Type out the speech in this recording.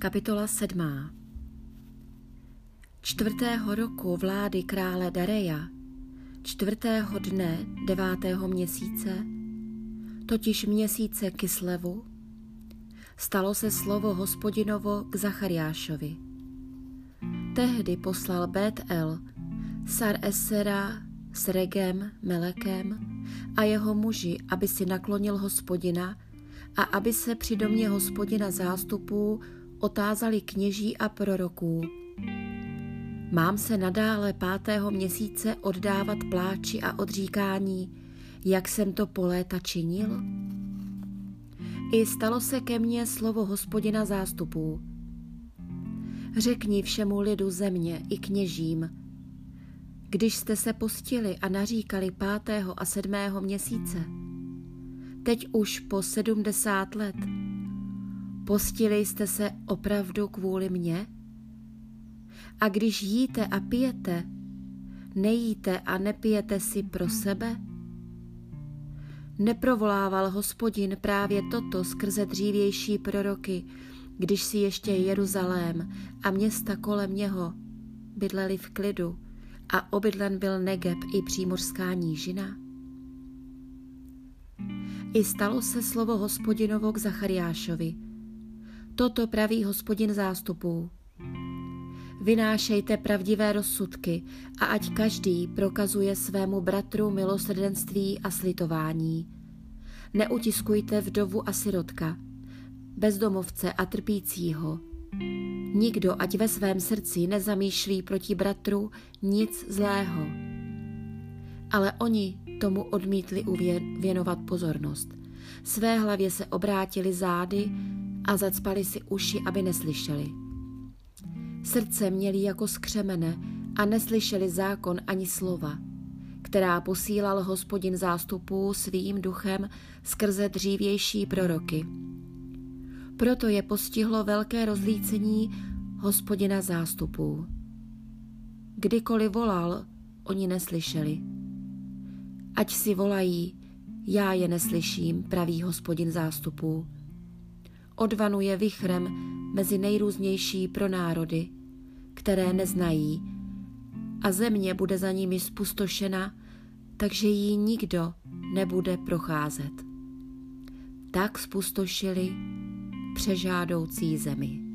Kapitola 7. Čtvrtého roku vlády krále Dareja, čtvrtého dne devátého měsíce, totiž měsíce Kislevu, stalo se slovo hospodinovo k Zachariášovi. Tehdy poslal Bet El, Sar Esera s Regem, Melekem a jeho muži, aby si naklonil hospodina a aby se při domě hospodina zástupů otázali kněží a proroků. Mám se nadále pátého měsíce oddávat pláči a odříkání, jak jsem to po léta činil? I stalo se ke mně slovo hospodina zástupů. Řekni všemu lidu země i kněžím, když jste se postili a naříkali pátého a sedmého měsíce, teď už po sedmdesát let, Postili jste se opravdu kvůli mně? A když jíte a pijete, nejíte a nepijete si pro sebe? Neprovolával hospodin právě toto skrze dřívější proroky, když si ještě Jeruzalém a města kolem něho bydleli v klidu a obydlen byl Negeb i přímořská nížina? I stalo se slovo hospodinovo k Zachariášovi – Toto praví hospodin zástupů. Vynášejte pravdivé rozsudky a ať každý prokazuje svému bratru milosrdenství a slitování. Neutiskujte vdovu a sirotka, bezdomovce a trpícího. Nikdo ať ve svém srdci nezamýšlí proti bratru nic zlého. Ale oni tomu odmítli uvěnovat pozornost. Své hlavě se obrátili zády a zacpali si uši, aby neslyšeli. Srdce měli jako skřemene a neslyšeli zákon ani slova, která posílal hospodin zástupů svým duchem skrze dřívější proroky. Proto je postihlo velké rozlícení hospodina zástupů. Kdykoliv volal, oni neslyšeli. Ať si volají, já je neslyším, pravý hospodin zástupů odvanuje vichrem mezi nejrůznější pro národy, které neznají, a země bude za nimi spustošena, takže jí nikdo nebude procházet. Tak spustošili přežádoucí zemi.